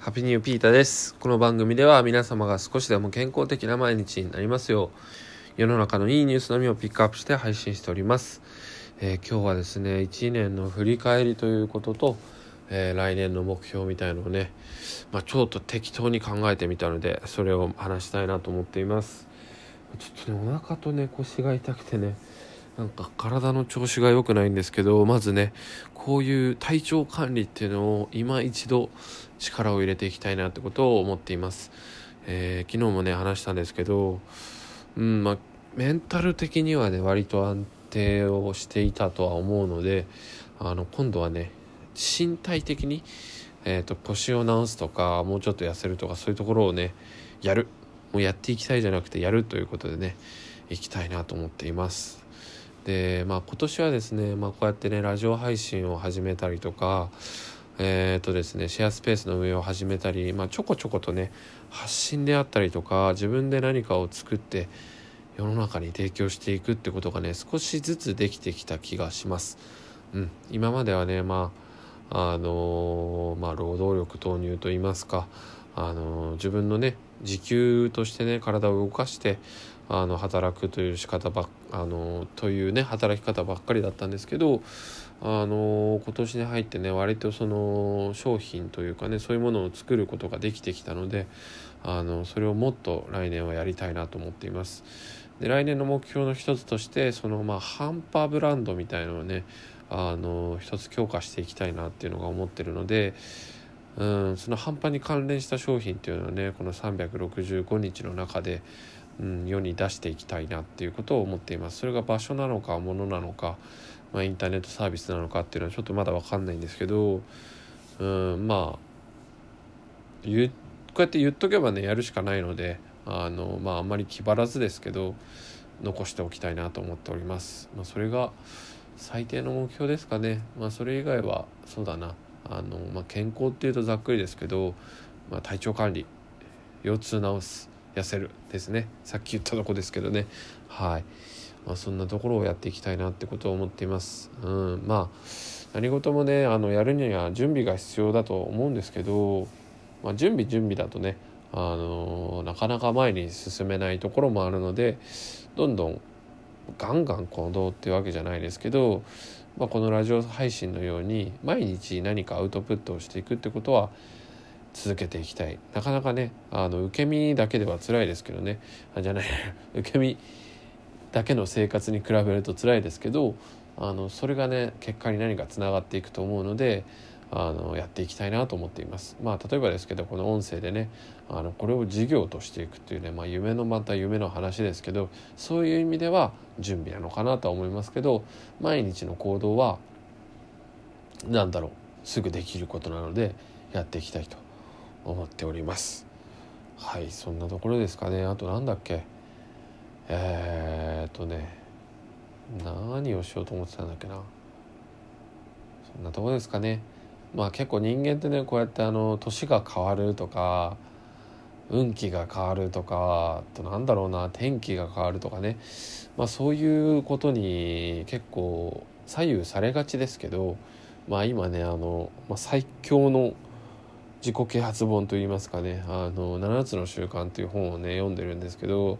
ハピニューピータです。この番組では皆様が少しでも健康的な毎日になりますよう、世の中のいいニュースのみをピックアップして配信しております。えー、今日はですね、1年の振り返りということと、えー、来年の目標みたいのをね、まあ、ちょっと適当に考えてみたので、それを話したいなと思っています。ちょっとね、お腹とね、腰が痛くてね、なんか体の調子が良くないんですけどまずねこういう体調管理っていうのを今一度力を入れていきたいなってことを思っています、えー、昨日もね話したんですけどうんまあメンタル的にはね割と安定をしていたとは思うのであの今度はね身体的に、えーと、腰を治すとかもうちょっと痩せるとかそういうところをねやる。もうやっていきたいじゃなくてやるということでねいきたいなと思っています。でまあ今年はですね、まあ、こうやってねラジオ配信を始めたりとかえー、とですねシェアスペースの運営を始めたり、まあ、ちょこちょことね発信であったりとか自分で何かを作って世の中に提供していくってことがね少しずつできてきた気がします。うん、今まではねまああのー、まあ、労働力投入といいますか、あの、自分のね時給としてね体を動かしてあの働くという仕方ばあのというね働き方ばっかりだったんですけどあの今年に入ってね割とその商品というかねそういうものを作ることができてきたのであのそれをもっと来年はやりたいなと思っています。で来年の目標の一つとしてそのまあハンパーブランドみたいのをねあの一つ強化していきたいなっていうのが思ってるのでうんその半端に関連した商品っていうのはねこの365日の中でうん、世に出していきたいなっていうことを思っていますそれが場所なのかものなのか、まあ、インターネットサービスなのかっていうのはちょっとまだ分かんないんですけど、うん、まあこうやって言っとけばねやるしかないのであのまああんまり気張らずですけど残しておきたいなと思っております。まあ、それが最低の目標ですかね。まあ、それ以外はそうだなあの、まあ、健康っていうとざっくりですけど、まあ、体調管理腰痛治す痩せるですね。さっき言ったとこですけどね。はい、まあ、そんなところをやっていきたいなってことを思っています。うん。まあ何事もねあのやるには準備が必要だと思うんですけど、まあ、準備準備だとねあのなかなか前に進めないところもあるのでどんどんガンガン行動っていうわけじゃないですけど、まあ、このラジオ配信のように毎日何かアウトプットをしていくってことは続けていきたい。なかなかねあの受け身だけでは辛いですけどね。あじゃない 受け身だけの生活に比べると辛いですけどあのそれがね結果に何かつながっていくと思うのであのやっていきたいなと思っています。まあ例えばですけどこの音声でねあのこれを事業としていくっていうね、まあ、夢のまた夢の話ですけどそういう意味では準備なのかなとは思いますけど毎日の行動は何だろうすぐできることなのでやっていきたいと思っております。はいそんなところですかね。あと何だっけ？えー、っとね何をしようと思ってたんだっけな。そんなとこですかね。まあ結構人間ってねこうやってあの年が変わるとか運気が変わるとかとなんだろうな天気が変わるとかね。まあそういうことに結構左右されがちですけどまあ今ねあの、まあ、最強の自己啓発本といいますかね「あの7つの習慣」という本をね読んでるんですけど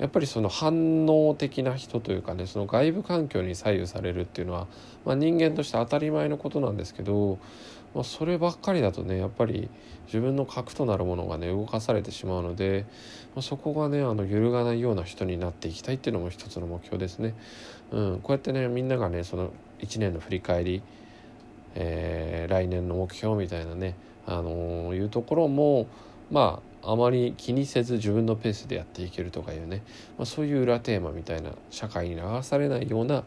やっぱりその反応的な人というかねその外部環境に左右されるっていうのは、まあ、人間として当たり前のことなんですけど、まあ、そればっかりだとねやっぱり自分の核となるものがね動かされてしまうので、まあ、そこがねあの揺るがないような人になっていきたいっていうのも一つの目標ですね。うん、こうやってねみんながねその1年の振り返り、えー、来年の目標みたいなねあのいうところもまああまり気にせず自分のペースでやっていけるとかいうね、まあ、そういう裏テーマみたいな社会に流されないような、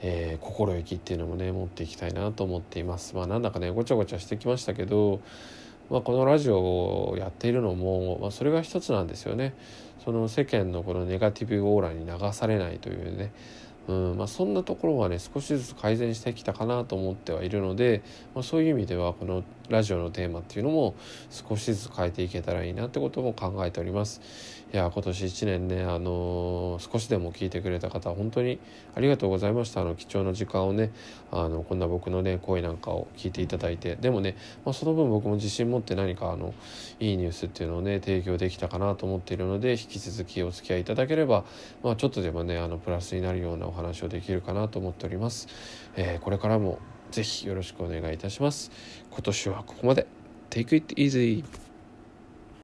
えー、心意気っていうのもね持っていきたいなと思っています。まあ、なんだかねごちゃごちゃしてきましたけど、まあ、このラジオをやっているのも、まあ、それが一つなんですよね。その世間のこのネガティブオーラに流されないというねうんまあ、そんなところはね少しずつ改善してきたかなと思ってはいるので、まあ、そういう意味ではこのラジオのテーマっていうのも少しずつ変えていけたらいいなってことも考えております。いや今年1年ね、あのー、少しでも聞いてくれた方本当にありがとうございました。あの貴重な時間をねあのこんな僕のね声なんかを聞いていただいて。でもね、まあ、その分僕も自信持って何かあのいいニュースっていうのをね提供できたかなと思っているので引き続きお付き合いいただければ、まあ、ちょっとでもねあのプラスになるようなお話をできるかなと思っております、えー、これからもぜひよろしくお願いいたします。今年はここまで。Take it easy!